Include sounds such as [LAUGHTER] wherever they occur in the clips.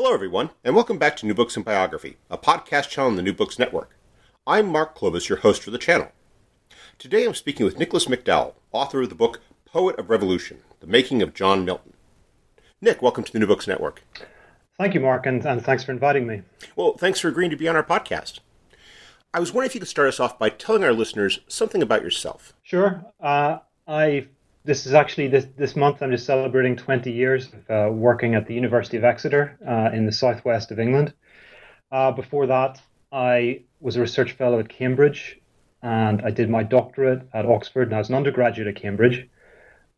Hello, everyone, and welcome back to New Books in Biography, a podcast channel on the New Books Network. I'm Mark Clovis, your host for the channel. Today I'm speaking with Nicholas McDowell, author of the book Poet of Revolution The Making of John Milton. Nick, welcome to the New Books Network. Thank you, Mark, and, and thanks for inviting me. Well, thanks for agreeing to be on our podcast. I was wondering if you could start us off by telling our listeners something about yourself. Sure. Uh, I this is actually this this month. I'm just celebrating 20 years of uh, working at the University of Exeter uh, in the southwest of England. Uh, before that, I was a research fellow at Cambridge, and I did my doctorate at Oxford, and I was an undergraduate at Cambridge.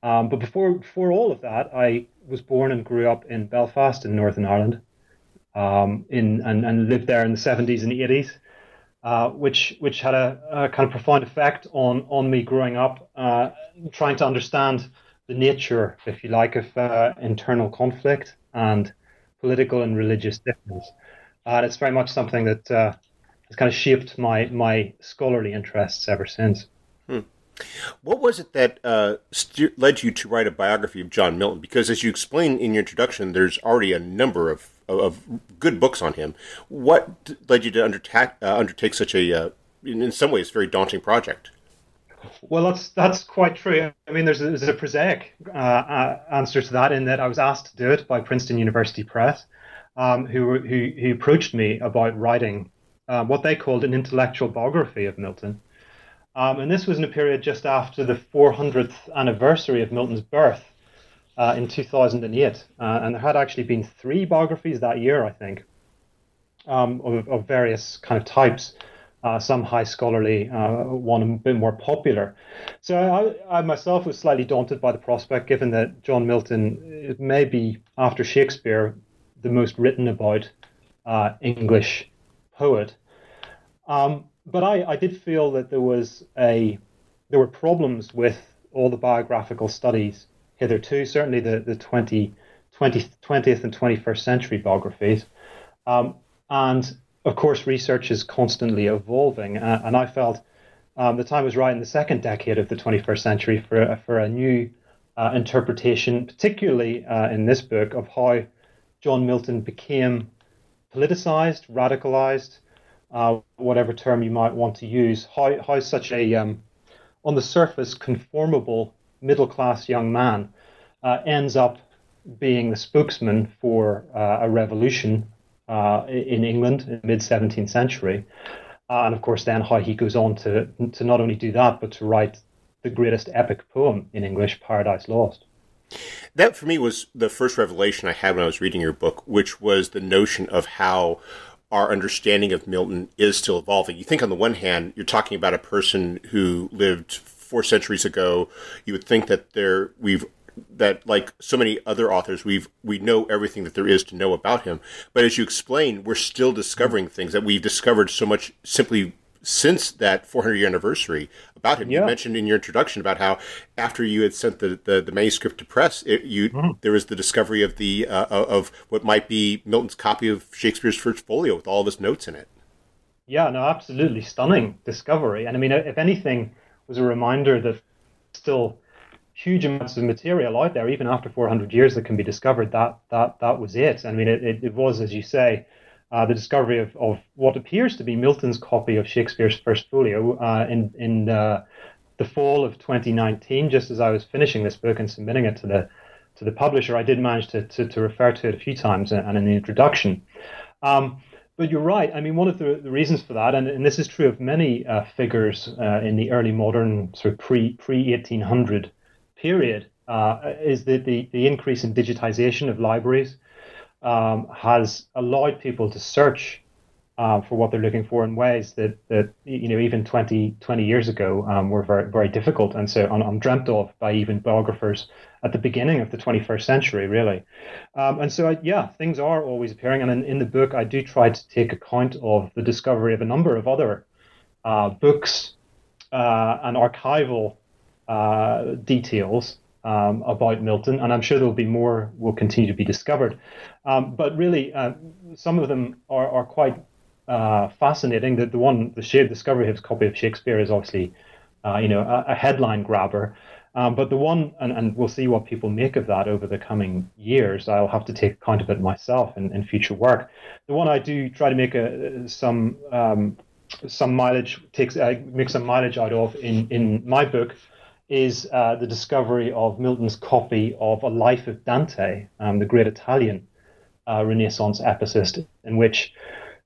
Um, but before before all of that, I was born and grew up in Belfast in Northern Ireland, um, in and, and lived there in the 70s and 80s uh, which which had a, a, kind of profound effect on on me growing up, uh, trying to understand the nature, if you like, of uh, internal conflict and political and religious difference. and it's very much something that uh, has kind of shaped my my scholarly interests ever since. Hmm. What was it that uh, steer- led you to write a biography of John Milton? Because, as you explain in your introduction, there's already a number of, of, good books on him. What led you to undertake, uh, undertake such a, uh, in some ways, very daunting project? Well, that's that's quite true. I mean, there's a, there's a prosaic uh, uh, answer to that in that I was asked to do it by Princeton University Press, um, who, who who approached me about writing uh, what they called an intellectual biography of Milton. Um, and this was in a period just after the 400th anniversary of Milton's birth uh, in 2008. Uh, and there had actually been three biographies that year, I think, um, of, of, various kind of types. Uh, some high scholarly, uh, one a bit more popular. So I, I, myself was slightly daunted by the prospect, given that John Milton may be, after Shakespeare, the most written about uh, English poet. Um, but I, I did feel that there was a there were problems with all the biographical studies hitherto, certainly the, the 20, 20, 20th and 21st century biographies. Um, and of course, research is constantly evolving. Uh, and I felt um, the time was right in the second decade of the 21st century for, for a new uh, interpretation, particularly uh, in this book, of how John Milton became politicized, radicalized, uh, whatever term you might want to use, how, how such a, um, on the surface, conformable middle class young man uh, ends up being the spokesman for uh, a revolution uh, in England in the mid 17th century. Uh, and of course, then how he goes on to, to not only do that, but to write the greatest epic poem in English, Paradise Lost. That for me was the first revelation I had when I was reading your book, which was the notion of how our understanding of Milton is still evolving. You think on the one hand, you're talking about a person who lived four centuries ago. You would think that there we've that like so many other authors we've we know everything that there is to know about him but as you explain we're still discovering things that we've discovered so much simply since that 400 year anniversary about him. Yeah. You mentioned in your introduction about how after you had sent the, the, the manuscript to press, it, you mm-hmm. there was the discovery of the uh, of what might be Milton's copy of Shakespeare's First Folio with all of his notes in it. Yeah, no, absolutely stunning discovery. And I mean, if anything, was a reminder that still huge amounts of material out there, even after 400 years, that can be discovered. That that that was it. I mean, it, it, it was, as you say, uh, the discovery of, of what appears to be Milton's copy of Shakespeare's First Folio uh, in in uh, the fall of 2019. Just as I was finishing this book and submitting it to the to the publisher, I did manage to to, to refer to it a few times and in the introduction. Um, but you're right. I mean, one of the, the reasons for that, and, and this is true of many uh, figures uh, in the early modern sort of pre pre 1800 period, uh, is that the the increase in digitization of libraries um, has allowed people to search uh, for what they're looking for in ways that, that you know even 20, 20 years ago um, were very very difficult and so I'm, I'm, dreamt of by even biographers at the beginning of the 21st century really um, and so I, yeah things are always appearing and in, in, the book I do try to take account of the discovery of a number of other uh, books uh, and archival uh, details um, about Milton, and I'm sure there'll be more will continue to be discovered. Um, but really, uh, some of them are, are quite uh, fascinating. The, the one, the shared discovery of his copy of Shakespeare is obviously, uh, you know, a, a, headline grabber. Um, but the one, and, and we'll see what people make of that over the coming years. I'll have to take account of it myself in, in future work. The one I do try to make a, some um, some mileage takes uh, make some mileage out of in in my book is uh, the discovery of Milton's copy of A Life of Dante, um, the great Italian uh, Renaissance epicist, in which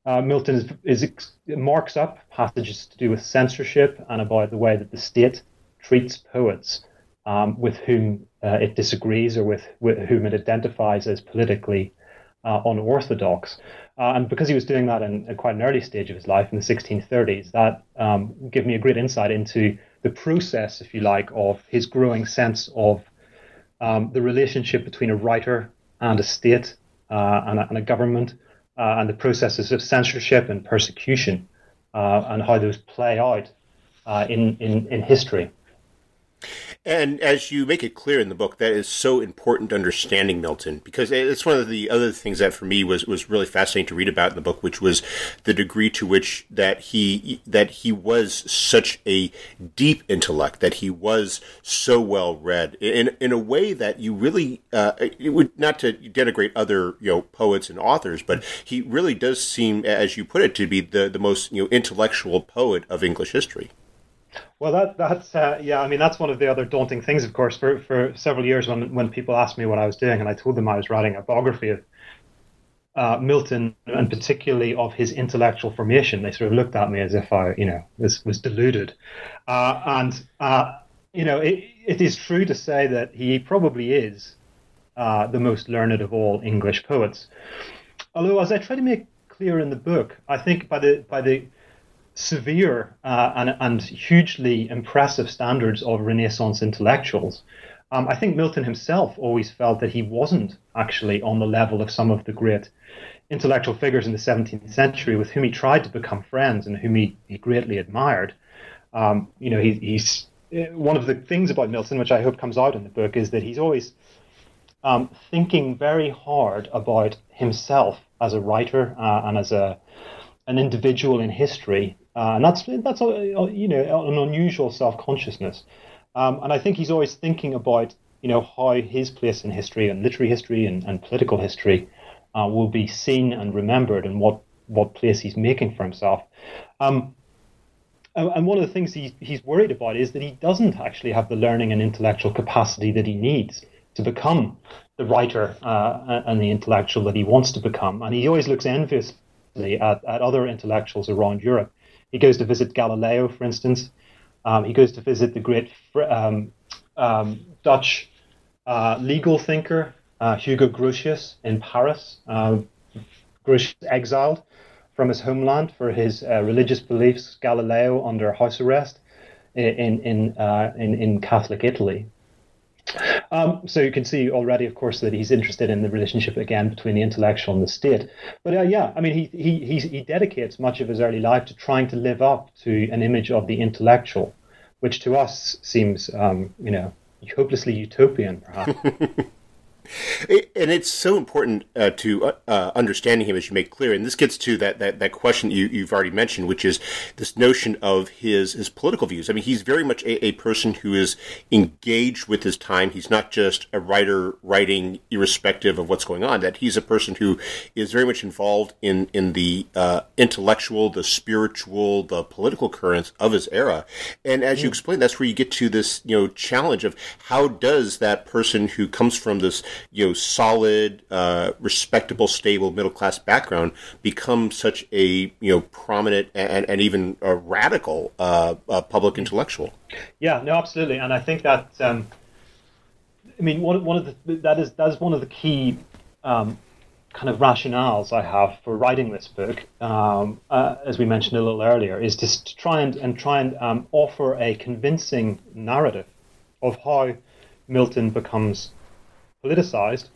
uh, Milton is, is, marks up passages to do with censorship and about the way that the state treats poets um, with whom uh, it disagrees or with, with, whom it identifies as politically uh, unorthodox. Uh, and because he was doing that in, in, quite an early stage of his life in the 1630s, that um, gave me a great insight into the process, if you like, of his growing sense of um, the relationship between a writer and a state uh, and, a, and, a, government, uh, and the processes of censorship and persecution, uh, and how those play out in, in, in history. And as you make it clear in the book, that is so important understanding Milton because it's one of the other things that for me was, was really fascinating to read about in the book, which was the degree to which that he that he was such a deep intellect, that he was so well read in in a way that you really uh, it would not to denigrate other you know poets and authors, but he really does seem, as you put it, to be the the most you know intellectual poet of English history. Well, that that's uh, yeah. I mean, that's one of the other daunting things, of course. For for several years, when when people asked me what I was doing, and I told them I was writing a biography of uh, Milton, and particularly of his intellectual formation, they sort of looked at me as if I, you know, was was deluded. Uh, and uh, you know, it, it is true to say that he probably is uh, the most learned of all English poets. Although, as I try to make clear in the book, I think by the by the severe uh, and, and hugely impressive standards of Renaissance intellectuals, um, I think Milton himself always felt that he wasn't actually on the level of some of the great intellectual figures in the 17th century with whom he tried to become friends and whom he, he greatly admired. Um, you know, he, he's uh, one of the things about Milton, which I hope comes out in the book, is that he's always um, thinking very hard about himself as a writer uh, and as a an individual in history uh, and that's that's uh, you know an unusual self consciousness. Um, and I think he's always thinking about you know how his place in history and literary history and, and political history uh, will be seen and remembered, and what what place he's making for himself. Um, and one of the things he, he's worried about is that he doesn't actually have the learning and intellectual capacity that he needs to become the writer uh, and the intellectual that he wants to become. And he always looks enviously at, at other intellectuals around Europe he goes to visit Galileo, for instance. Um, he goes to visit the great um, um, Dutch uh, legal thinker uh, Hugo Grotius in Paris. Uh, Grotius exiled from his homeland for his uh, religious beliefs. Galileo under house arrest in in uh, in, in Catholic Italy. Um, so you can see already, of course, that he's interested in the relationship again between the intellectual and the state. But uh, yeah, I mean, he, he, he, dedicates much of his early life to trying to live up to an image of the intellectual, which to us seems, um, you know, hopelessly utopian, perhaps. [LAUGHS] and it's so important uh, to uh, uh, understanding him as you make clear. And this gets to that that, that question you, you've already mentioned, which is this notion of his his political views. I mean, he's very much a, a person who is engaged with his time. He's not just a writer writing irrespective of what's going on. That he's a person who is very much involved in in the uh, intellectual, the spiritual, the political currents of his era. And as you mm. explain, that's where you get to this you know challenge of how does that person who comes from this you know solid, uh, respectable, stable middle class background become such a you know prominent and, and even a radical uh, uh, public intellectual. Yeah, no, absolutely, and I think that um, I mean one one of the that is that is one of the key. Um, kind of rationales I have for writing this book, um, uh, as we mentioned a little earlier, is just to try and, and try and um, offer a convincing narrative of how Milton becomes politicized,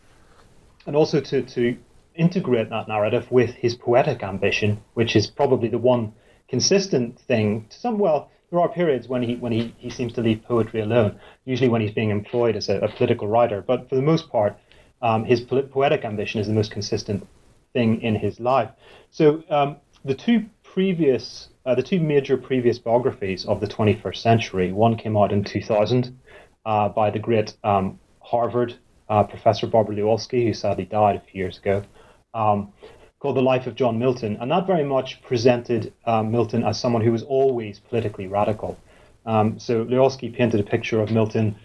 and also to, to integrate that narrative with his poetic ambition, which is probably the one consistent thing. To some, well, there are periods when he when he, he seems to leave poetry alone, usually when he's being employed as a, a political writer. But for the most part, um, his po- poetic ambition is the most consistent thing in his life. So um, the two previous, uh, the two major previous biographies of the 21st century, one came out in 2000 uh, by the great um, Harvard uh, professor Barbara Lewalski, who sadly died a few years ago, um, called The Life of John Milton. And that very much presented uh, Milton as someone who was always politically radical. Um, so Lewalski painted a picture of Milton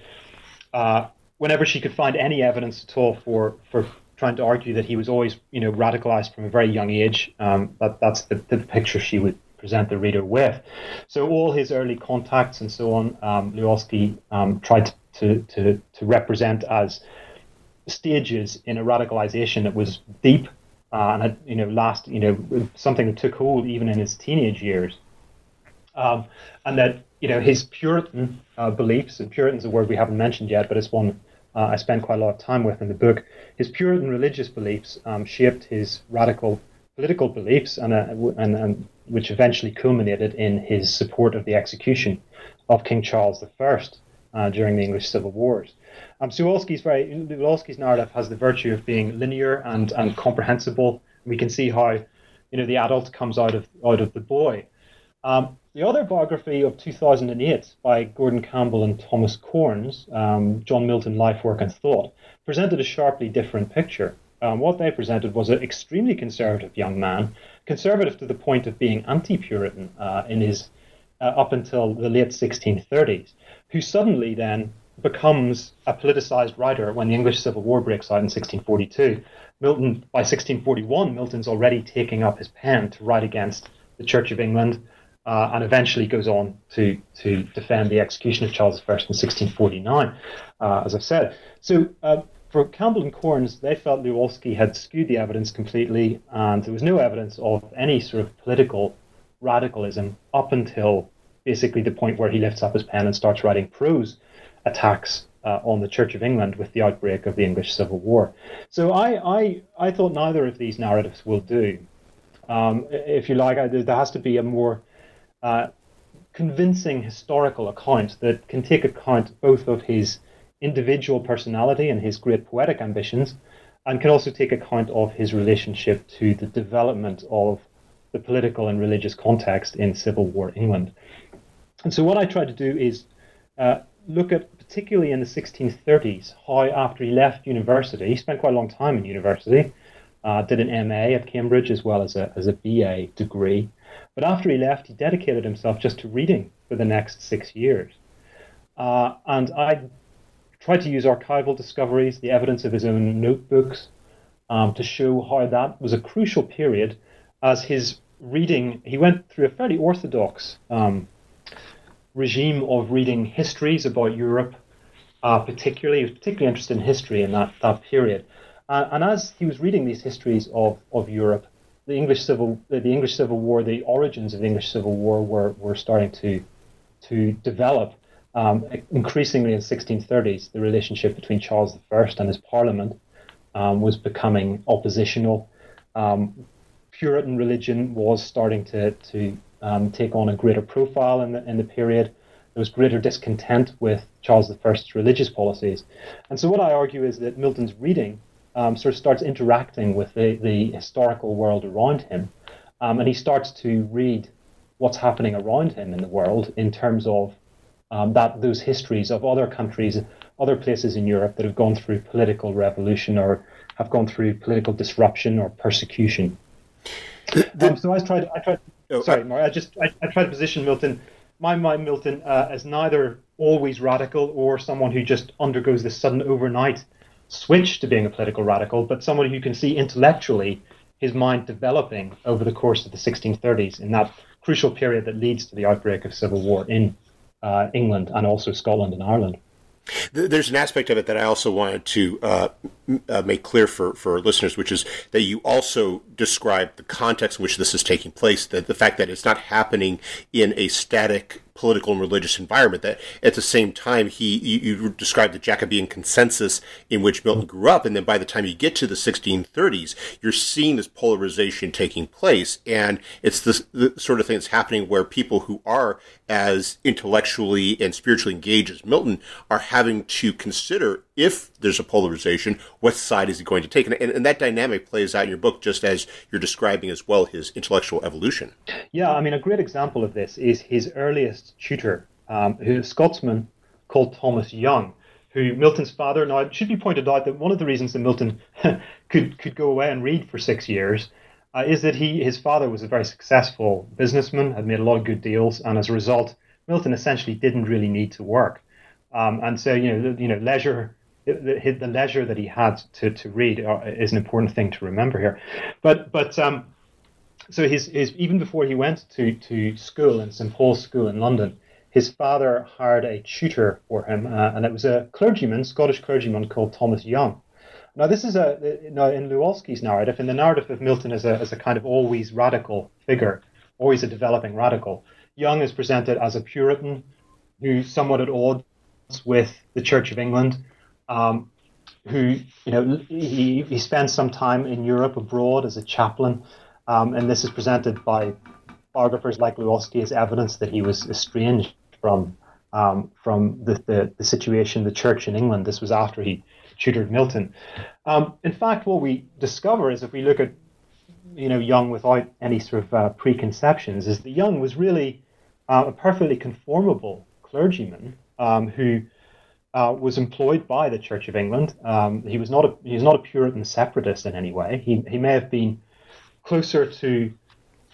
uh, whenever she could find any evidence at all for, for trying to argue that he was always, you know, radicalized from a very young age. Um, that, that's the, the picture she would present the reader with. So all his early contacts and so on, um, Lewalski um, tried to, to, to represent as stages in a radicalization that was deep uh, and had you know last you know something that took hold even in his teenage years, um, and that you know his Puritan uh, beliefs and Puritan's a word we haven't mentioned yet, but it's one uh, I spend quite a lot of time with in the book. His Puritan religious beliefs um, shaped his radical political beliefs, and, uh, and, and which eventually culminated in his support of the execution of King Charles I uh, during the English Civil Wars. Um, Lewalski's very Lewalski's narrative has the virtue of being linear and and comprehensible. We can see how you know the adult comes out of out of the boy. Um, the other biography of 2008 by Gordon Campbell and Thomas Corns, um, John Milton: Life, Work, and Thought, presented a sharply different picture. Um, what they presented was an extremely conservative young man, conservative to the point of being anti-Puritan uh, in his uh, up until the late 1630s, who suddenly then becomes a politicized writer when the English Civil War breaks out in 1642. Milton, by 1641, Milton's already taking up his pen to write against the Church of England, uh, and eventually goes on to to defend the execution of Charles I in 1649, uh, as I've said. So. Uh, for Campbell and Corns, they felt Lewalski had skewed the evidence completely, and there was no evidence of any sort of political radicalism up until basically the point where he lifts up his pen and starts writing prose attacks uh, on the Church of England with the outbreak of the English Civil War. So I, I, I thought neither of these narratives will do. Um, if you like, I, there has to be a more uh, convincing historical account that can take account both of his individual personality and his great poetic ambitions, and can also take account of his relationship to the development of the political and religious context in Civil War England. And so, what I try to do is uh, look at, particularly in the 1630s, how after he left university, he spent quite a long time in university, uh, did an MA at Cambridge as well as a, as a BA degree. But after he left, he dedicated himself just to reading for the next six years. Uh, and I tried to use archival discoveries, the evidence of his own notebooks, um, to show how that was a crucial period as his reading, he went through a fairly orthodox um, regime of reading histories about Europe, uh, particularly. He was particularly interested in history in that, that period. Uh, and as he was reading these histories of, of Europe, the English Civil the English Civil War, the origins of the English Civil War were, were starting to to develop. Um, increasingly in the 1630s, the relationship between Charles I and his Parliament um, was becoming oppositional. Um, Puritan religion was starting to to um, take on a greater profile in the in the period. There was greater discontent with Charles I's religious policies, and so what I argue is that Milton's reading um, sort of starts interacting with the, the historical world around him, um, and he starts to read what's happening around him in the world in terms of um, that those histories of other countries, other places in Europe that have gone through political revolution or have gone through political disruption or persecution. The, um, so I tried. I tried. Oh, sorry, Mark. I just I, I tried to position Milton, my mind Milton, uh, as neither always radical or someone who just undergoes this sudden overnight switch to being a political radical, but someone who can see intellectually his mind developing over the course of the 1630s in that crucial period that leads to the outbreak of civil war in uh, England and also Scotland and Ireland. There's an aspect of it that I also wanted to uh, uh, make clear for, for listeners, which is that you also describe the context in which this is taking place, that the fact that it's not happening in a static political and religious environment. That at the same time, he you, you described the Jacobean consensus in which Milton grew up, and then by the time you get to the 1630s, you're seeing this polarization taking place, and it's this the sort of thing that's happening where people who are as intellectually and spiritually engaged as Milton are having to consider if there's a polarization, what side is he going to take? And, and, and, that dynamic plays out in your book, just as you're describing as well his intellectual evolution. Yeah, I mean, a great example of this is his earliest tutor, um, who's a Scotsman called Thomas Young, who Milton's father. Now, it should be pointed out that one of the reasons that Milton [LAUGHS] could could go away and read for six years uh, is that he his father was a very successful businessman, had made a lot of good deals, and as a result, Milton essentially didn't really need to work. Um, and so, you know, you know, leisure the, the leisure that he had to, to read uh, is an important thing to remember here. But but um, so his, his even before he went to, to school in St Paul's School in London, his father hired a tutor for him, uh, and it was a clergyman, Scottish clergyman called Thomas Young. Now this is a now in Lewalski's narrative, in the narrative of Milton as a as a kind of always radical figure, always a developing radical. Young is presented as a Puritan who's somewhat at odds with the Church of England, um, who you know he, he spends some time in Europe abroad as a chaplain, um, and this is presented by biographers like Lewalski as evidence that he was estranged from um, from the, the, the, situation, the church in England. This was after he tutored Milton. Um, in fact, what we discover is if we look at you know Young without any sort of uh, preconceptions, is that Young was really uh, a perfectly conformable clergyman um, who uh, was employed by the Church of England. Um, he was not a he was not a Puritan separatist in any way. He he may have been closer to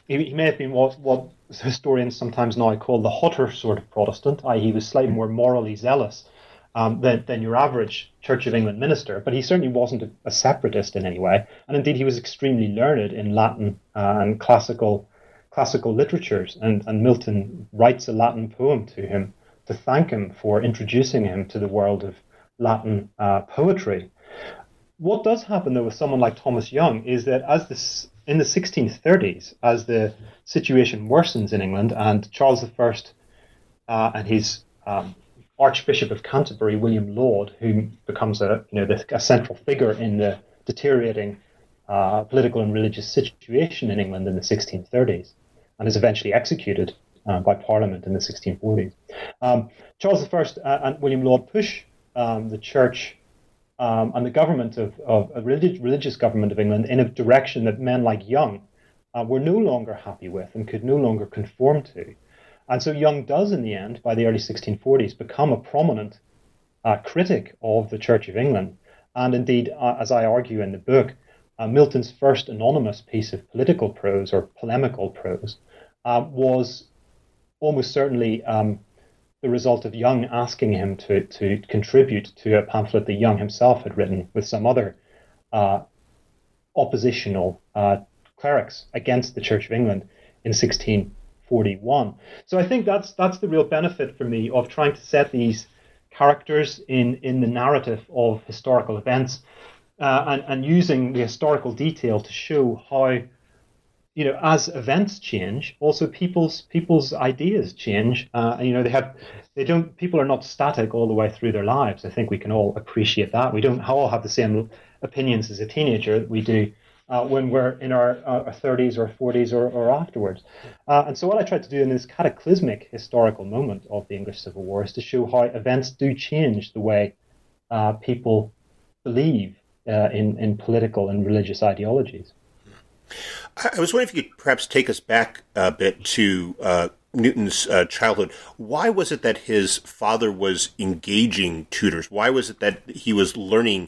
he, he may have been what what historians sometimes now call the hotter sort of Protestant, i.e., he was slightly more morally zealous um, than, than your average Church of England minister, but he certainly wasn't a, a separatist in any way. And indeed, he was extremely learned in Latin uh, and classical classical literatures. And, and Milton writes a Latin poem to him to thank him for introducing him to the world of Latin uh, poetry. What does happen though with someone like Thomas Young is that as this in the 1630s, as the situation worsens in England, and Charles I uh, and his um, Archbishop of Canterbury, William Laud, who becomes a you know the, a central figure in the deteriorating uh, political and religious situation in England in the 1630s, and is eventually executed uh, by Parliament in the 1640s. Um, Charles I uh, and William Laud push um, the church um, and the government of, of a relig- religious government of England in a direction that men like Young uh, were no longer happy with and could no longer conform to. And so Young does, in the end, by the early 1640s, become a prominent uh, critic of the Church of England. And indeed, uh, as I argue in the book, uh, Milton's first anonymous piece of political prose or polemical prose uh, was almost certainly um, the result of Young asking him to, to contribute to a pamphlet that Young himself had written with some other uh, oppositional uh, clerics against the Church of England in 1641. So I think that's that's the real benefit for me of trying to set these characters in, in the narrative of historical events uh, and, and using the historical detail to show how you know, as events change, also people's people's ideas change. Uh, you know, they have they don't people are not static all the way through their lives. I think we can all appreciate that. We don't all have the same opinions as a teenager that we do uh, when we're in our, uh, our 30s or 40s or, or afterwards. Uh, and so, what I tried to do in this cataclysmic historical moment of the English Civil War is to show how events do change the way uh, people believe uh, in in political and religious ideologies. I was wondering if you could perhaps take us back a bit to uh, Newton's uh, childhood. Why was it that his father was engaging tutors? Why was it that he was learning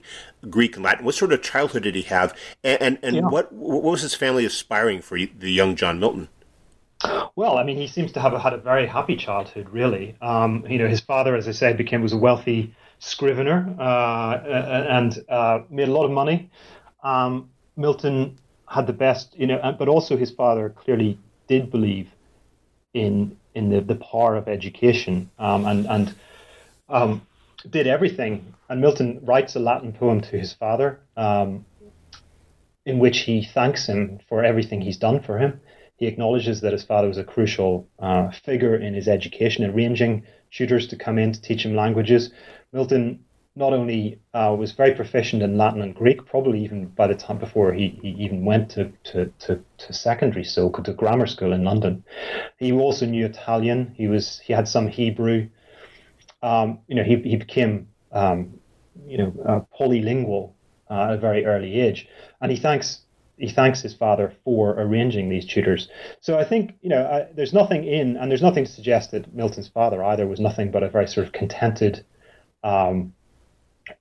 Greek and Latin? What sort of childhood did he have? And and, and yeah. what what was his family aspiring for the young John Milton? Well, I mean, he seems to have had a very happy childhood, really. Um, you know, his father, as I said, became was a wealthy scrivener uh, and uh, made a lot of money. Um, Milton had the best, you know, but also his father clearly did believe in in the, the power of education um, and and um, did everything. And Milton writes a Latin poem to his father um, in which he thanks him for everything he's done for him. He acknowledges that his father was a crucial uh, figure in his education, arranging tutors to come in to teach him languages. Milton not only uh, was very proficient in Latin and Greek, probably even by the time before he, he even went to, to, to, to secondary school, to grammar school in London. He also knew Italian. He was he had some Hebrew. Um, you know, he, he became um, you know uh, polylingual uh, at a very early age, and he thanks he thanks his father for arranging these tutors. So I think you know I, there's nothing in, and there's nothing to suggest that Milton's father either was nothing but a very sort of contented, um,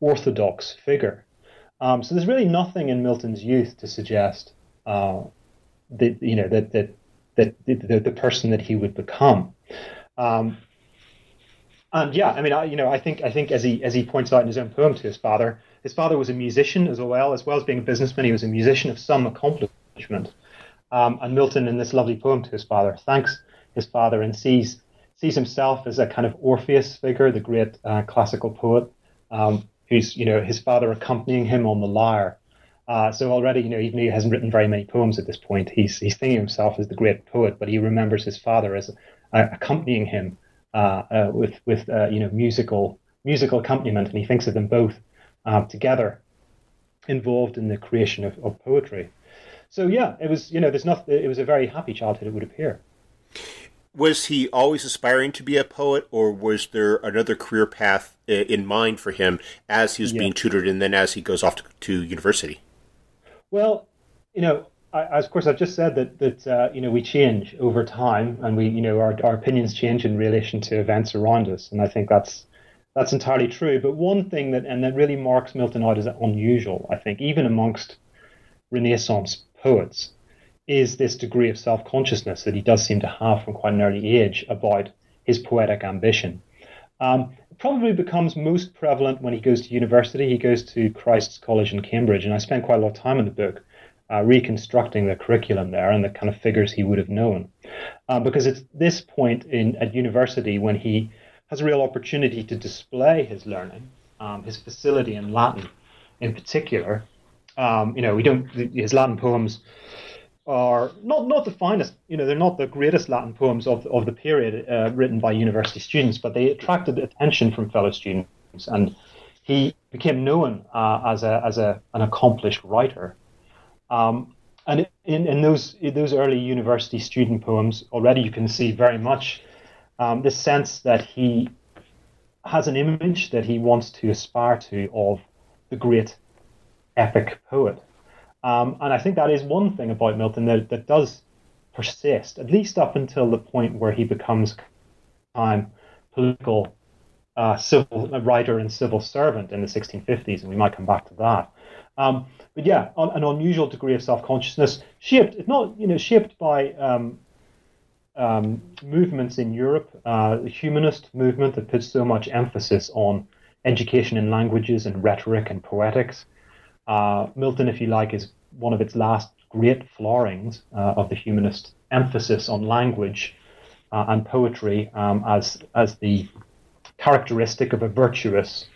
orthodox figure. Um, so there's really nothing in Milton's youth to suggest uh, that you know that that that the, the, person that he would become. Um, and yeah, I mean, I, you know, I think I think as he as he points out in his own poem to his father, his father was a musician as well as well as being a businessman. He was a musician of some accomplishment. Um, and Milton, in this lovely poem to his father, thanks his father and sees sees himself as a kind of Orpheus figure, the great uh, classical poet, um, who's you know his father accompanying him on the lyre. Uh, so already, you know, even though he hasn't written very many poems at this point, he's he's thinking himself as the great poet, but he remembers his father as uh, accompanying him uh, uh, with with uh, you know musical musical accompaniment, and he thinks of them both uh, together, involved in the creation of, of poetry. So yeah, it was you know there's not it was a very happy childhood it would appear. Was he always aspiring to be a poet, or was there another career path uh, in mind for him as he was yeah. being tutored, and then as he goes off to, to university? Well, you know, I, of course, I've just said that that uh, you know we change over time, and we you know our our opinions change in relation to events around us, and I think that's that's entirely true. But one thing that and that really marks Milton out as unusual, I think, even amongst Renaissance poets, is this degree of self consciousness that he does seem to have from quite an early age about his poetic ambition. Um, it probably becomes most prevalent when he goes to university. He goes to Christ's College in Cambridge, and I spent quite a lot of time in the book uh, reconstructing the curriculum there and the kind of figures he would have known. Uh, because it's this point in at university when he has a real opportunity to display his learning, um, his facility in Latin in particular. Um, you know, we don't his Latin poems are not not the finest. You know, they're not the greatest Latin poems of of the period uh, written by university students, but they attracted attention from fellow students, and he became known uh, as a as a an accomplished writer. Um, and in, in those in those early university student poems, already you can see very much um, this sense that he has an image that he wants to aspire to of the great epic poet. Um, and I think that is one thing about Milton that, that does persist, at least up until the point where he becomes time political uh, civil writer and civil servant in the 1650s, and we might come back to that. Um, but yeah, on, an unusual degree of self-consciousness, shaped, not, you know, shaped by um, um, movements in Europe, uh, the humanist movement that puts so much emphasis on education in languages and rhetoric and poetics. Uh, Milton, if you like, is one of its last great flowerings uh, of the humanist emphasis on language uh, and poetry um, as as the characteristic of a virtuous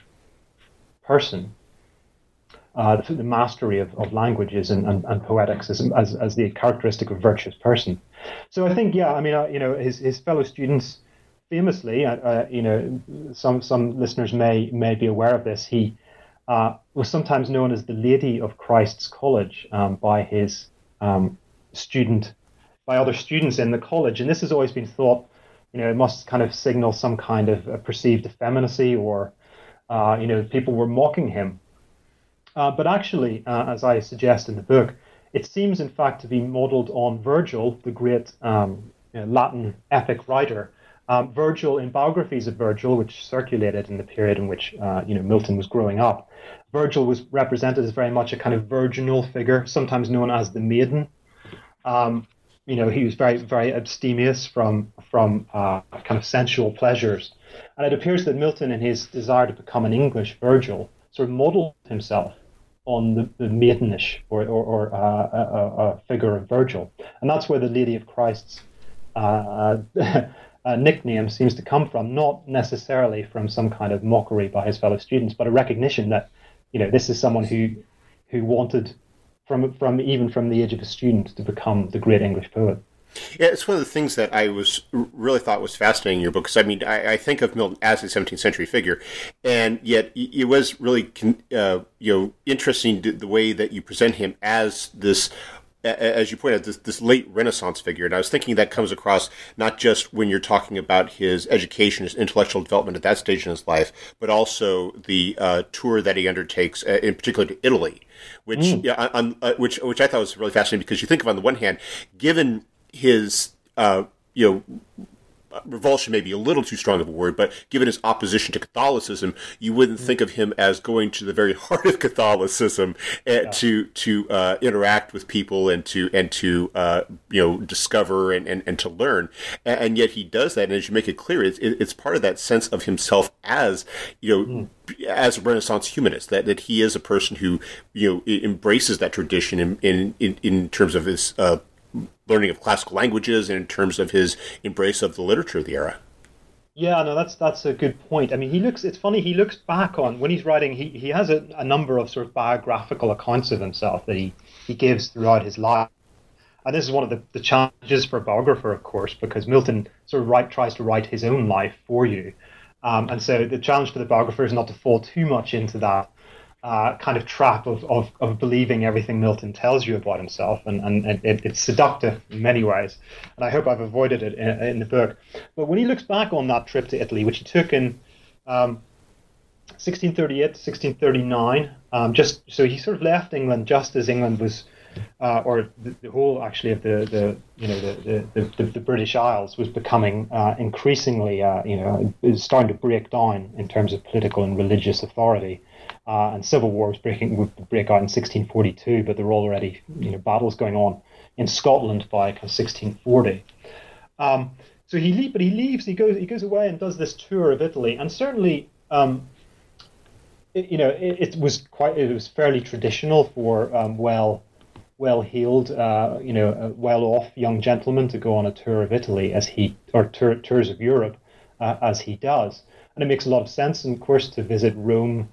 person uh, the, the, mastery of, of languages and, and, and poetics as, as, as, the characteristic of a virtuous person. So I think, yeah, I mean, uh, you know, his, his fellow students famously, uh you know, some, some listeners may, may be aware of this, he uh, was sometimes known as the Lady of Christ's College um, by his um, student, by other students in the college. And this has always been thought, you know, it must kind of signal some kind of perceived effeminacy or, uh, you know, people were mocking him uh, but actually, uh, as I suggest in the book, it seems in fact to be modeled on Virgil, the great um, Latin epic writer. Um, Virgil, in biographies of Virgil, which circulated in the period in which uh, you know Milton was growing up, Virgil was represented as very much a kind of virginal figure, sometimes known as the maiden. Um, you know, he was very, very abstemious from from uh, kind of sensual pleasures, and it appears that Milton, in his desire to become an English Virgil, sort of modeled himself on the, the maidenish or, or, or uh, a, a, figure of Virgil. And that's where the Lady of Christ's uh, [LAUGHS] uh, nickname seems to come from, not necessarily from some kind of mockery by his fellow students, but a recognition that, you know, this is someone who, who wanted, from, from even from the age of a student, to become the great English poet. Yeah, it's one of the things that I was really thought was fascinating in your book because I mean I, I, think of Milton as a 17th century figure, and yet it was really uh, you know interesting the way that you present him as this as you point out, this, this late Renaissance figure. And I was thinking that comes across not just when you're talking about his education, his intellectual development at that stage in his life, but also the uh, tour that he undertakes, uh, in particular to Italy, which mm. yeah, on, uh, which which I thought was really fascinating because you think of on the one hand, given his uh, you know revulsion may be a little too strong of a word, but given his opposition to Catholicism, you wouldn't think of him as going to the very [LAUGHS] heart of Catholicism uh, yeah. to to uh, interact with people and to and to uh, you know discover and, and, and to learn, and, and, yet he does that. And as you make it clear, it's, it's part of that sense of himself as you know. Mm. As a Renaissance humanist, that, that he is a person who you know embraces that tradition in in, in, in terms of his uh, learning of classical languages and in terms of his embrace of the literature of the era. Yeah, no, that's that's a good point. I mean, he looks. It's funny. He looks back on when he's writing. He, he has a, a number of sort of biographical accounts of himself that he, he gives throughout his life. And this is one of the, the challenges for a biographer, of course, because Milton sort of write, tries to write his own life for you. Um, and so the challenge for the biographer is not to fall too much into that uh, kind of trap of, of, of, believing everything Milton tells you about himself, and, and it, it's seductive in many ways. And I hope I've avoided it in, in, the book. But when he looks back on that trip to Italy, which he took in um, 1638 to 1639, um, just so he sort of left England just as England was, uh, or the, the, whole actually of the, the you know the, the, the, British Isles was becoming uh, increasingly uh, you know starting to break down in terms of political and religious authority uh, and civil wars breaking would break out in 1642, but there were already you know battles going on in Scotland by kind of 1640. Um, so he leave, but he leaves. He goes. He goes away and does this tour of Italy, and certainly, um, it, you know, it, it, was quite. It was fairly traditional for um, well, well-heeled, uh, you know, uh, well-off young gentlemen to go on a tour of Italy as he or tour, tours of Europe uh, as he does, and it makes a lot of sense. And of course, to visit Rome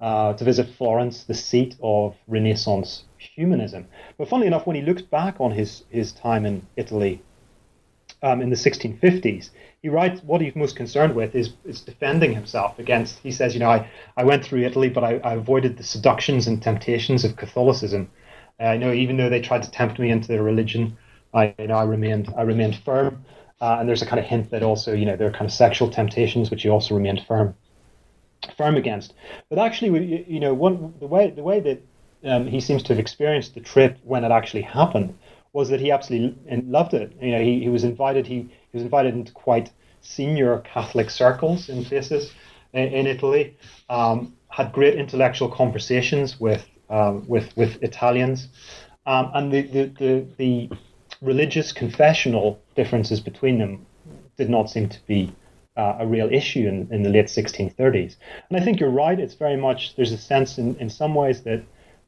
uh, to visit Florence, the seat of Renaissance humanism. But funnily enough, when he looks back on his, his time in Italy um, in the 1650s, he writes what he's most concerned with is, is defending himself against. He says, you know, I, I went through Italy, but I, I avoided the seductions and temptations of Catholicism. Uh, I know even though they tried to tempt me into their religion, I you know I remained I remained firm. Uh, and there's a kind of hint that also you know there are kind of sexual temptations, which he also remained firm firm against. But actually, you know, one the way the way that um, he seems to have experienced the trip when it actually happened was that he absolutely and loved it. You know, he, he was invited he, he was invited into quite senior Catholic circles in places in, in Italy. Um, had great intellectual conversations with um, with with Italians, um, and the, the the the religious confessional differences between them did not seem to be uh, a real issue in, in the late 1630s. And I think you're right. It's very much, there's a sense in, in some ways that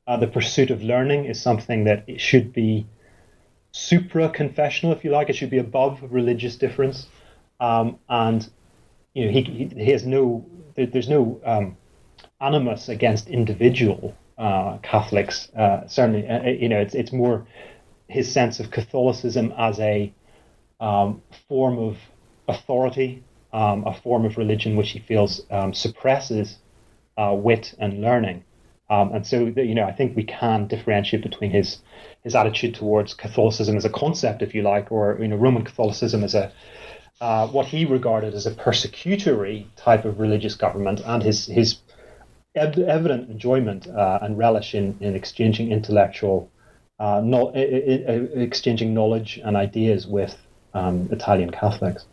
uh, the pursuit of learning is something that it should be supra confessional, if you like. It should be above religious difference. Um, and, you know, he, he, has no, there, there's no um, animus against individual uh, Catholics. Uh, certainly, uh, you know, it's, it's more his sense of Catholicism as a um, form of authority um, a form of religion which he feels um, suppresses uh, wit and learning. Um, and so, you know, I think we can differentiate between his his attitude towards Catholicism as a concept, if you like, or you know, Roman Catholicism as a uh, what he regarded as a persecutory type of religious government, and his his ev- evident enjoyment uh, and relish in, in exchanging intellectual, uh, no, exchanging knowledge and ideas with um, Italian Catholics.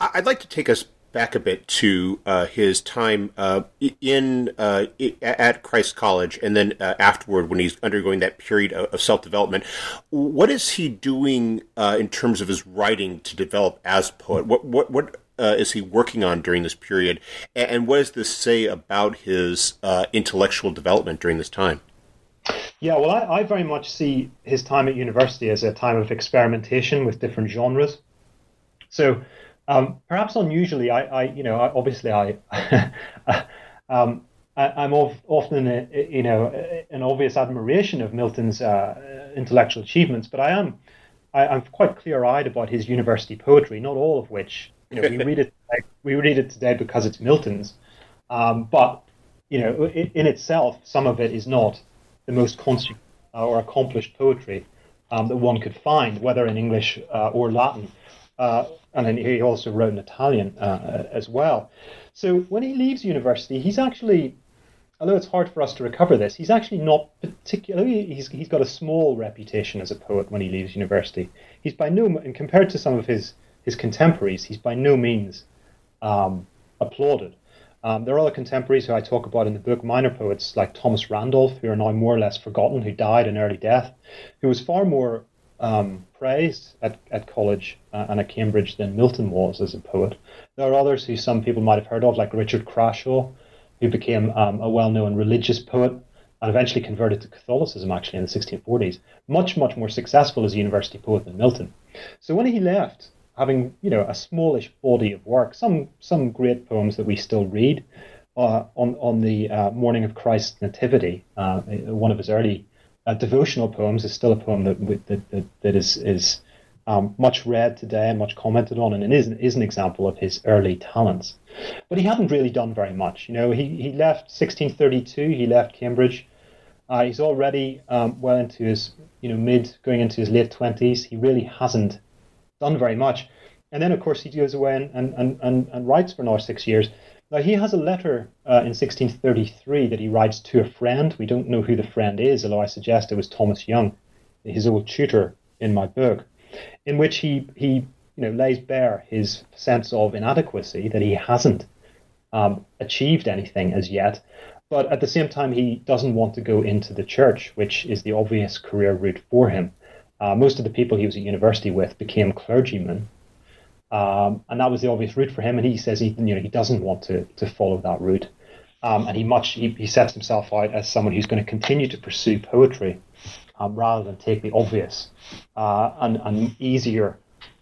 I'd like to take us back a bit to uh, his time uh, in uh, at Christ College, and then uh, afterward when he's undergoing that period of, self development. What is he doing uh, in terms of his writing to develop as poet? What what what uh, is he working on during this period, and what does this say about his intellectual development during this time? Yeah, well, I, I very much see his time at university as a time of experimentation with different genres. So um, perhaps unusually, I, I, you know, obviously I, [LAUGHS] um, I am of, often, a, you know, an obvious admiration of Milton's uh, intellectual achievements, but I am, I, am quite clear-eyed about his university poetry. Not all of which, you know, we [LAUGHS] read it, we read it today because it's Milton's, um, but you know, in, in, itself, some of it is not the most constant or accomplished poetry um, that one could find, whether in English uh, or Latin. Uh, and then he also wrote in Italian uh, as well. So when he leaves university, he's actually, although it's hard for us to recover this, he's actually not particularly. He's he's got a small reputation as a poet when he leaves university. He's by no, and compared to some of his his contemporaries, he's by no means um, applauded. Um, there are other contemporaries who I talk about in the book, minor poets like Thomas Randolph, who are now more or less forgotten, who died in early death, who was far more um, praised at, at college uh, and at Cambridge than Milton was as a poet. There are others who some people might have heard of, like Richard Crashaw, who became um, a well known religious poet and eventually converted to Catholicism actually in the 1640s. Much, much more successful as a university poet than Milton. So when he left, having you know a smallish body of work, some some great poems that we still read. Uh, on on the uh, morning of Christ's nativity, uh, one of his early uh, devotional poems is still a poem that that that, that is is um, much read today and much commented on, and it is, is an example of his early talents. But he hadn't really done very much. You know, he, he left 1632. He left Cambridge. Uh, he's already um, well into his you know mid going into his late twenties. He really hasn't done very much. And then, of course, he goes away and, and, and, and writes for another six years. Now, he has a letter uh, in 1633 that he writes to a friend. We don't know who the friend is, although I suggest it was Thomas Young, his old tutor in my book, in which he, he you know, lays bare his sense of inadequacy, that he hasn't um, achieved anything as yet. But at the same time, he doesn't want to go into the church, which is the obvious career route for him. Uh, most of the people he was at university with became clergymen, um, and that was the obvious route for him. And he says he, you know, he doesn't want to to follow that route, um, and he much he, he, sets himself out as someone who's going to continue to pursue poetry um, rather than take the obvious uh, and, and easier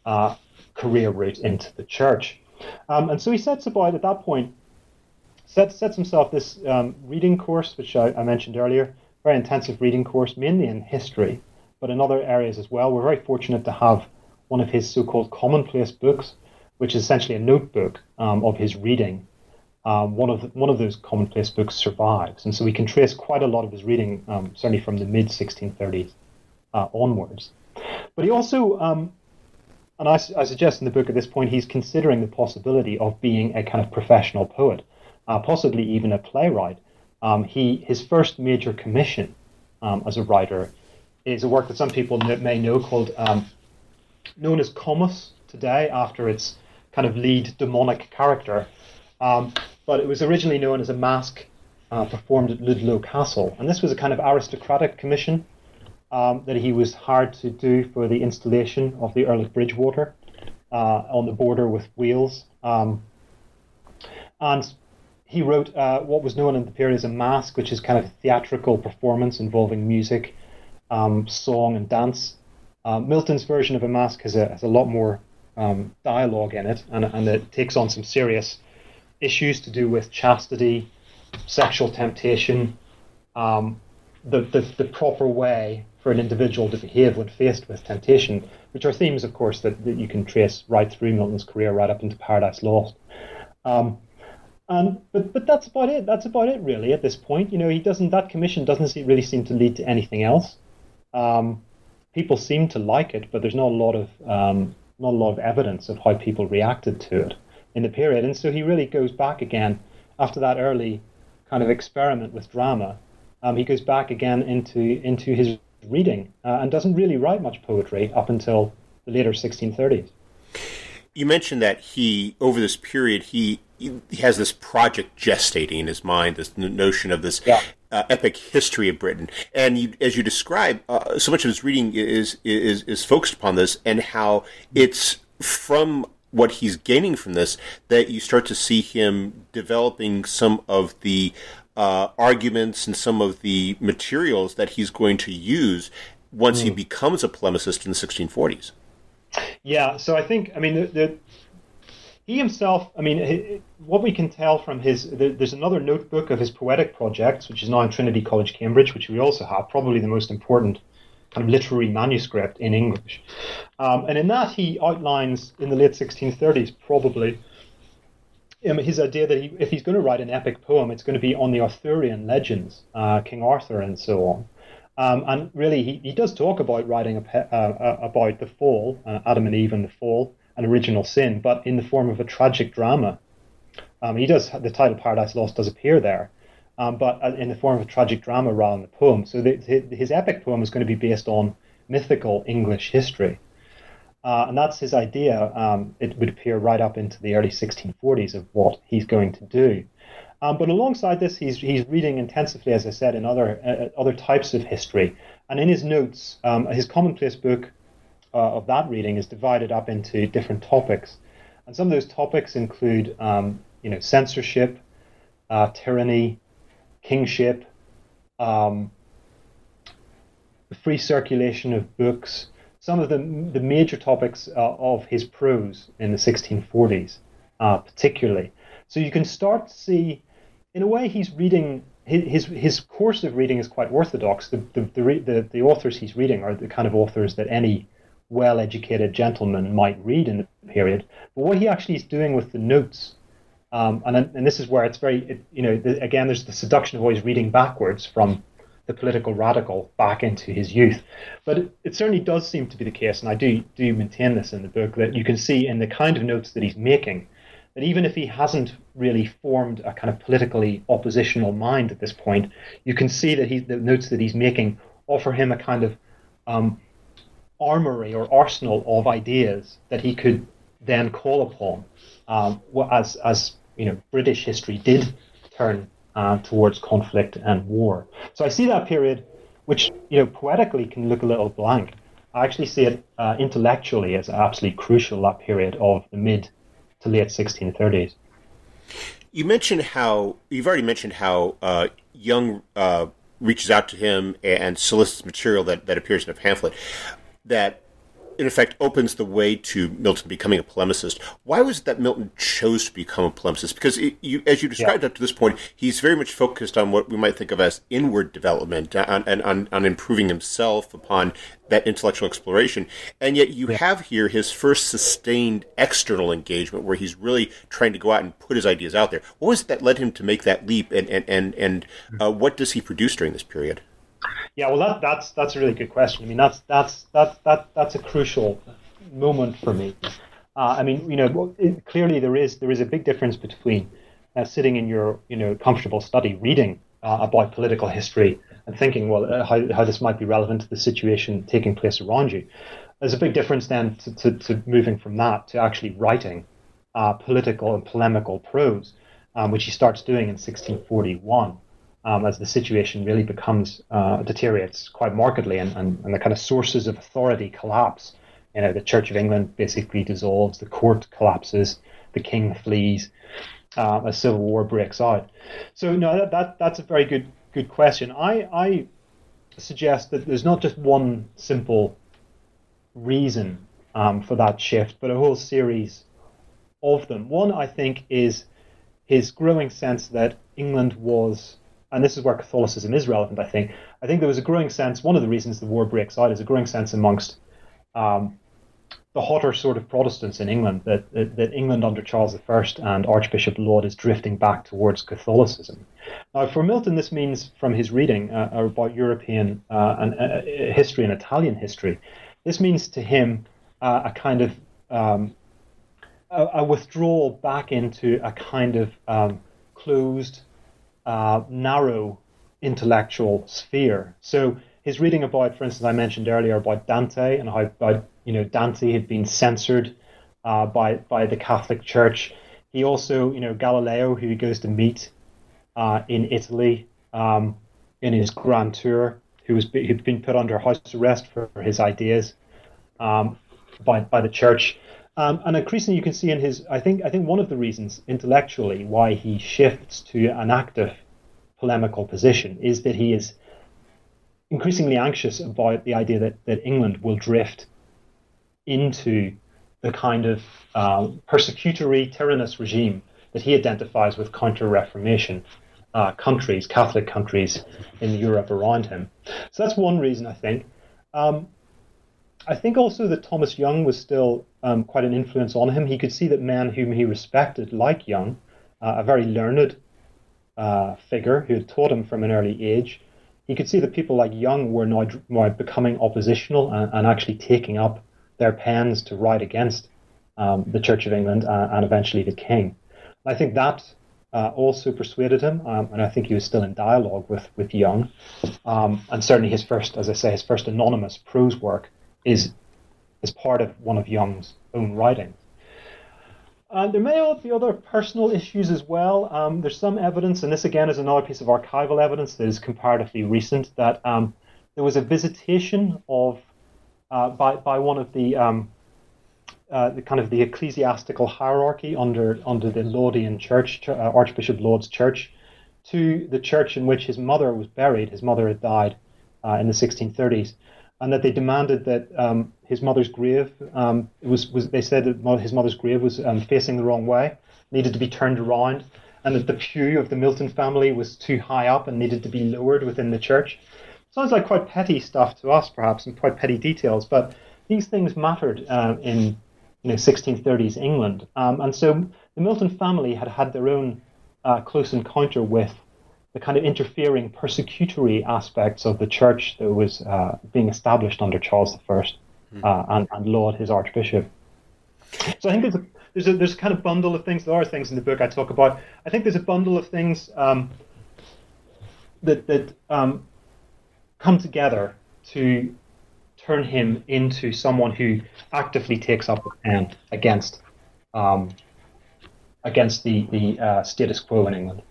uh, career route into the church. Um, and so he sets about at that point sets sets himself this um, reading course, which I, I mentioned earlier, very intensive reading course, mainly in history but in other areas as well. We're very fortunate to have one of his so-called commonplace books, which is essentially a notebook um, of his reading. Um, one of the, one of those commonplace books survives, and so we can trace quite a lot of his reading, um, certainly from the mid 1630s uh, onwards. But he also, um, and I, I, suggest in the book at this point, he's considering the possibility of being a kind of professional poet, uh, possibly even a playwright. Um, he his first major commission um, as a writer is a work that some people may know called known as Comus today after its kind of lead demonic character. Um, but it was originally known as a masque uh, performed at Ludlow Castle, and this was a kind of aristocratic commission um, that he was hired to do for the installation of the Earl of Bridgewater uh, on the border with Wales. Um, and he wrote uh, what was known in the period as a masque, which is kind of a theatrical performance involving music um, song and dance. Uh, Milton's version of a masque has a, has a lot more um, dialogue in it, and, and it takes on some serious issues to do with chastity, sexual temptation, um, the, the, the proper way for an individual to behave when faced with temptation, which are themes, of course, that, that you can trace right through Milton's career, right up into Paradise Lost. Um, and but but that's about it. That's about it, really. At this point, you know, he doesn't. That commission doesn't really seem to lead to anything else. Um, people seem to like it, but there's not a lot of um, not a lot of evidence of how people reacted to it in the period. And so he really goes back again after that early kind of experiment with drama. Um, he goes back again into into his reading uh, and doesn't really write much poetry up until the later 1630s. You mentioned that he over this period he he has this project gestating in his mind, this notion of this yeah. Uh, epic history of Britain. And you, as you describe, uh, so much of his reading is, is is focused upon this, and how it's from what he's gaining from this that you start to see him developing some of the uh, arguments and some of the materials that he's going to use once mm. he hmm. becomes a polemicist in the 1640s. Yeah, so I think I mean the, the he himself, I mean, what we can tell from his, there's another notebook of his poetic projects, which is now in Trinity College, Cambridge, which we also have, probably the most important kind of literary manuscript in English. Um, and in that, he outlines in the late 1630s, probably, um, his idea that he, if he's going to write an epic poem, it's going to be on the Arthurian legends, uh, King Arthur, and so on. Um, and really, he, he does talk about writing a, uh, uh, about the fall, uh, Adam and Eve and the fall, and original sin, but in the form of a tragic drama. Um, he does the title Paradise Lost does appear there, um, but uh, in the form of a tragic drama rather than a poem. So the, his epic poem is going to be based on mythical English history. Uh, and that's his idea. Um, it would appear right up into the early 1640s of what he's going to do. Um, but alongside this, he's he's reading intensively, as I said, in other uh, other types of history. And in his notes, um, his commonplace book uh, of that reading is divided up into different topics. And some of those topics include, um, you know, censorship, uh, tyranny, kingship, um, the free circulation of books, some of the, the major topics uh, of his prose in the 1640s, uh, particularly. So you can start to see, in a way, he's reading. His, his course of reading is quite orthodox. The, the, the, the authors he's reading are the kind of authors that any well educated gentleman might read in the period. But what he actually is doing with the notes, um, and, and this is where it's very, it, you know, the, again, there's the seduction of always reading backwards from the political radical back into his youth. But it, it, certainly does seem to be the case, and I do do maintain this in the book that you can see in the kind of notes that he's making that even if he hasn't really formed a kind of politically oppositional mind at this point, you can see that he the notes that he's making offer him a kind of um, armory or arsenal of ideas that he could then call upon, um, as as you know British history did turn uh, towards conflict and war. So I see that period, which you know poetically can look a little blank. I actually see it uh, intellectually as absolutely crucial that period of the mid to late 1630s. You mentioned how you've already mentioned how uh, Young uh, reaches out to him and solicits material that, that appears in a pamphlet that in effect opens the way to Milton becoming a polemicist. Why was it that Milton chose to become a polemicist? Because it, you, as you described yeah. up to this point, he's very much focused on what we might think of as inward development and on, on, on, improving himself upon that intellectual exploration. And yet you yeah. have here his first sustained external engagement where he's really trying to go out and put his ideas out there. What was it that led him to make that leap and, and, and, and uh, what does he produce during this period? Yeah, well, that, that's that's a really good question. I mean, that's that's that's that that's a crucial moment for me. Uh, I mean, you know, it, clearly there is there is a big difference between uh, sitting in your you know comfortable study reading uh, about political history and thinking, well, uh, how how this might be relevant to the situation taking place around you. There's a big difference then to, to, to moving from that to actually writing uh, political and polemical prose, um, which he starts doing in 1641 um, as the situation really becomes uh, deteriorates quite markedly and, and, and the kind of sources of authority collapse. You know, the Church of England basically dissolves, the court collapses, the king flees, uh, a civil war breaks out. So no, that, that that's a very good good question. I I suggest that there's not just one simple reason um, for that shift, but a whole series of them. One, I think, is his growing sense that England was and this is where Catholicism is relevant, I think. I think there was a growing sense, one of the reasons the war breaks out is a growing sense amongst um, the hotter sort of Protestants in England that, that, that, England under Charles I and Archbishop Laud is drifting back towards Catholicism. Now, for Milton, this means from his reading uh, about European uh, and, uh, history and Italian history, this means to him uh, a kind of um, a, a, withdrawal back into a kind of um, closed uh, narrow intellectual sphere. So his reading about, for instance, I mentioned earlier about Dante and how about, you know Dante had been censored uh, by by the Catholic Church. He also, you know, Galileo, who he goes to meet uh, in Italy um, in his grand tour, who was who'd been put under house arrest for, for his ideas um, by by the church. Um, and increasingly, you can see in his, I think, I think one of the reasons intellectually why he shifts to an active polemical position is that he is increasingly anxious about the idea that, that England will drift into the kind of uh, persecutory, tyrannous regime that he identifies with counter Reformation uh, countries, Catholic countries in Europe around him. So that's one reason, I think. Um, I think also that Thomas Young was still um, quite an influence on him. He could see that men whom he respected, like Young, uh, a very learned uh, figure who had taught him from an early age, he could see that people like Young were now, now becoming oppositional and, and, actually taking up their pens to write against um, the Church of England and, uh, and, eventually the king. I think that uh, also persuaded him, um, and I think he was still in dialogue with with Young. Um, and certainly his first, as I say, his first anonymous prose work is is part of one of Young's own writings. Uh, there may be other personal issues as well. Um, there's some evidence, and this again is another piece of archival evidence that is comparatively recent, that um, there was a visitation of uh, by by one of the um, uh, the kind of the ecclesiastical hierarchy under under the Laudian Church, uh, Archbishop Laud's church, to the church in which his mother was buried. His mother had died uh, in the 1630s, and that they demanded that um, his mother's grave um, was was they said that his mother's grave was um, facing the wrong way, needed to be turned around, and that the pew of the Milton family was too high up and needed to be lowered within the church. Sounds like quite petty stuff to us, perhaps, and quite petty details, but these things mattered uh, in you know 1630s England, um, and so the Milton family had had their own uh, close encounter with the kind of interfering persecutory aspects of the church that was uh, being established under Charles I mm. uh, and, and Laud, his archbishop. So I think there's a, there's a there's a kind of bundle of things. There are things in the book I talk about. I think there's a bundle of things um, that that um, come together to turn him into someone who actively takes up a pen against um, against the the uh, status quo in England.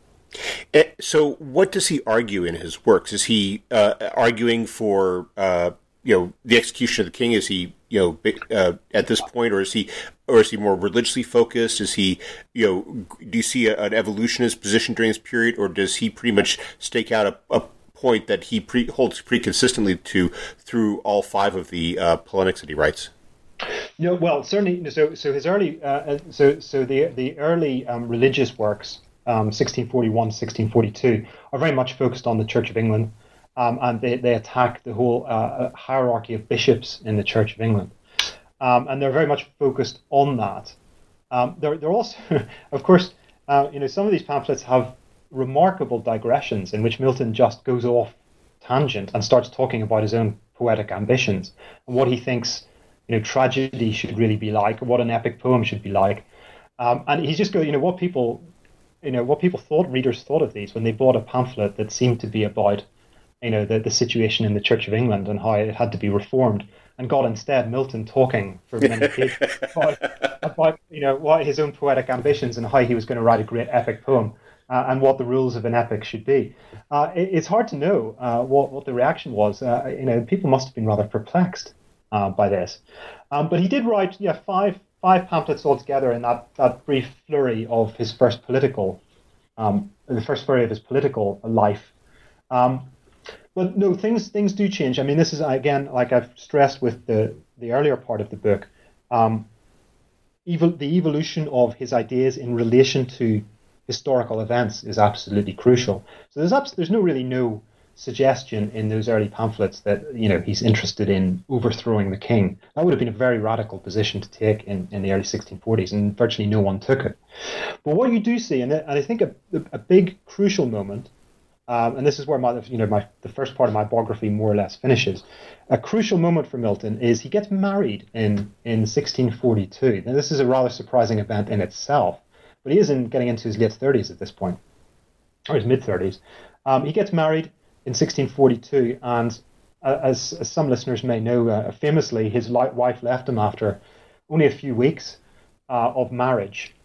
Eh, so, what does he argue in his works? Is he uh, arguing for uh, you know the execution of the king? Is he you know uh, at this point, or is he or is he more religiously focused? Is he you know do you see a, an evolutionist position during this period, or does he pretty much stake out a, a point that he pre- holds pretty consistently to through all five of the uh, polemics that he writes? No, well, certainly. So, so his early, uh, so so the the early um, religious works um, 1641, 1642, are very much focused on the Church of England, um, and they, they attack the whole uh, uh, hierarchy of bishops in the Church of England. Um, and they're very much focused on that. Um, they're, they're also, [LAUGHS] of course, uh, you know, some of these pamphlets have remarkable digressions in which Milton just goes off tangent and starts talking about his own poetic ambitions and what he thinks, you know, tragedy should really be like, what an epic poem should be like. Um, and he's just go, you know, what people you know what people thought readers thought of these when they bought a pamphlet that seemed to be about you know the, the situation in the Church of England and how it had to be reformed and got instead Milton talking for many [LAUGHS] pages about, about, you know what his own poetic ambitions and how he was going to write a great epic poem uh, and what the rules of an epic should be. Uh, it, it's hard to know uh, what what the reaction was. Uh, you know, people must have been rather perplexed uh, by this. Um, but he did write yeah five five pamphlets altogether in that, that brief flurry of his first political, um, the first flurry of his political life. Um, but no, things things do change. I mean, this is again, like I've stressed with the the earlier part of the book, um, evol- the evolution of his ideas in relation to historical events is absolutely crucial. So there's abs- there's no really no suggestion in those early pamphlets that you know he's interested in overthrowing the king. That would have been a very radical position to take in, in the early 1640s, and virtually no one took it. But what you do see, and, and I think a, a big crucial moment, um, and this is where my you know my the first part of my biography more or less finishes. A crucial moment for Milton is he gets married in in 1642. Now this is a rather surprising event in itself, but he is in getting into his late 30s at this point, or his mid 30s. Um, he gets married in 1642, and uh, as, as, some listeners may know, uh, famously his wife left him after only a few weeks uh, of marriage.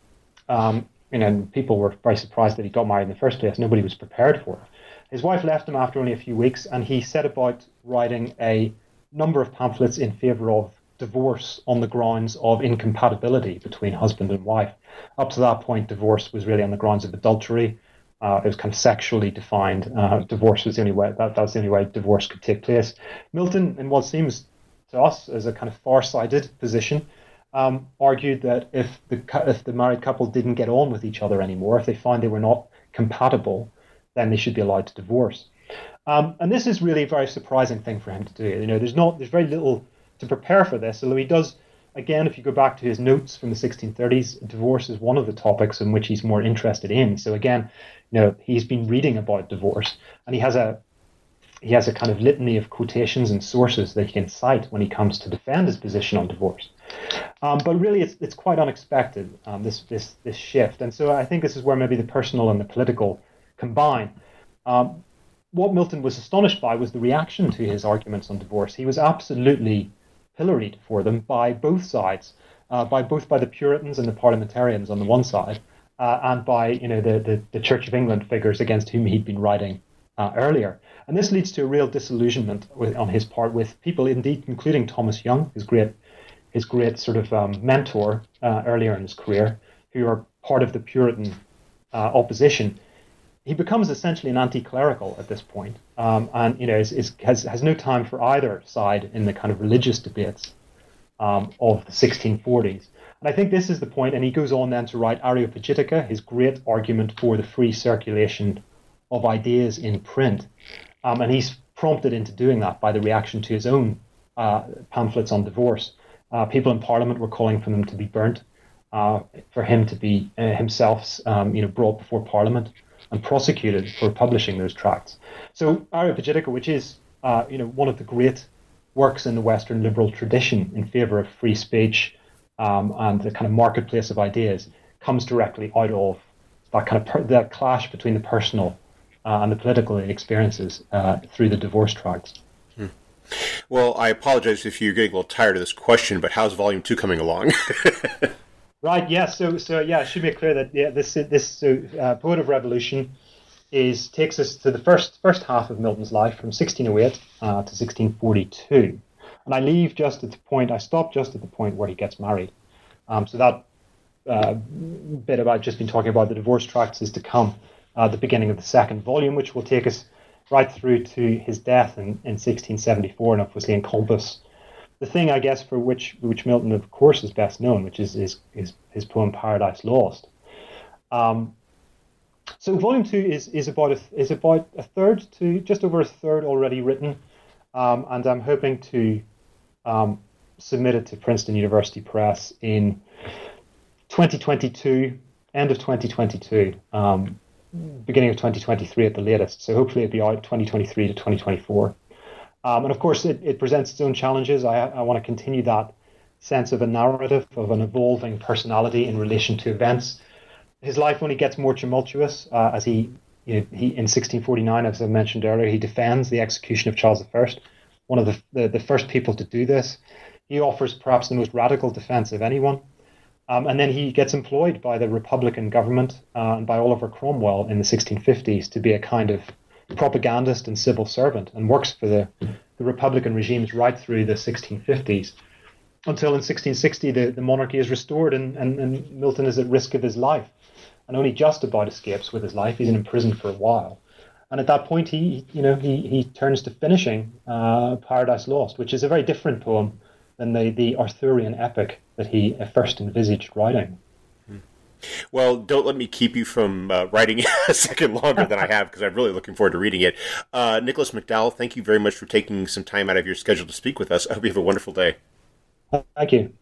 Um, and people were very surprised that he got married in the first place. Nobody was prepared for it. His wife left him after only a few weeks, and he set about writing a number of pamphlets in favor of divorce on the grounds of incompatibility between husband and wife. Up to that point, divorce was really on the grounds of adultery uh, it was kind of sexually defined. Uh, divorce was the only way that, that was the only way divorce could take place. Milton, in what seems to us as a kind of far-sighted position, um, argued that if the if the married couple didn't get on with each other anymore, if they found they were not compatible, then they should be allowed to divorce. Um, and this is really a very surprising thing for him to do. You know, there's not there's very little to prepare for this, although he does again, if you go back to his notes from the 1630s, divorce is one of the topics in which he's more interested in. So again, you know, he's been reading about divorce, and he has a he has a kind of litany of quotations and sources that he can cite when he comes to defend his position on divorce. Um, but really, it's, it's quite unexpected, um, this, this, this shift. And so I think this is where maybe the personal and the political combine. Um, what Milton was astonished by was the reaction to his arguments on divorce. He was absolutely pilloried for them by both sides, uh, by both by the Puritans and the parliamentarians on the one side, uh, and by you know the, the, the, Church of England figures against whom he'd been writing uh, earlier. And this leads to a real disillusionment with, on his part with people, indeed, including Thomas Young, his great, his great sort of um, mentor uh, earlier in his career, who are part of the Puritan uh, opposition. He becomes essentially an anti-clerical at this point, um, and you know is, is, has has no time for either side in the kind of religious debates um, of the 1640s. And I think this is the point, and he goes on then to write Areopagitica, his great argument for the free circulation of ideas in print. Um, and he's prompted into doing that by the reaction to his own uh, pamphlets on divorce. Uh, people in Parliament were calling for them to be burnt, uh, for him to be uh, himself, um, you know, brought before Parliament and prosecuted for publishing those tracts. So Areopagitica, which is, uh, you know, one of the great works in the Western liberal tradition in favour of free speech um, and the kind of marketplace of ideas, comes directly out of that kind of per- that clash between the personal uh, and the political experiences uh, through the divorce tracts. Hmm. Well, I apologize if you're getting a little tired of this question, but how's Volume Two coming along? [LAUGHS] right. Yeah. So, so yeah, it should be clear that yeah, this this uh, Poet of Revolution is takes us to the first first half of Milton's life from 1608 uh, to 1642, and I leave just at the point I stop just at the point where he gets married. Um, so that uh, bit about just been talking about the divorce tracts is to come uh, the beginning of the second volume, which will take us right through to his death in, in 1674 and obviously encompass the thing, I guess, for which which Milton, of course, is best known, which is his, his, his poem Paradise Lost. Um, so volume two is, is about a, is about a third to just over a third already written, um, and I'm hoping to um, submit it to Princeton University Press in 2022, end of 2022. Um, beginning of 2023 at the latest. So hopefully it'll be out 2023 to 2024. Um, and of course, it, it presents its own challenges. I, I want to continue that sense of a narrative, of an evolving personality in relation to events. His life only gets more tumultuous uh, as he, you know, he, in 1649, as I mentioned earlier, he defends the execution of Charles I, one of the, the, the first people to do this. He offers perhaps the most radical defense of anyone. Um, and then he gets employed by the Republican government uh, and by Oliver Cromwell in the 1650s to be a kind of propagandist and civil servant and works for the, the Republican regimes right through the 1650s until in 1660 the, the monarchy is restored and, and, and Milton is at risk of his life and only just about escapes with his life. He's in prison for a while. And at that point, he, you know, he, he turns to finishing uh, Paradise Lost, which is a very different poem than the, the Arthurian epic that he first envisaged writing. Well, don't let me keep you from uh, writing [LAUGHS] a second longer than I have because I'm really looking forward to reading it. Uh, Nicholas McDowell, thank you very much for taking some time out of your schedule to speak with us. I hope you have a wonderful day. Thank you.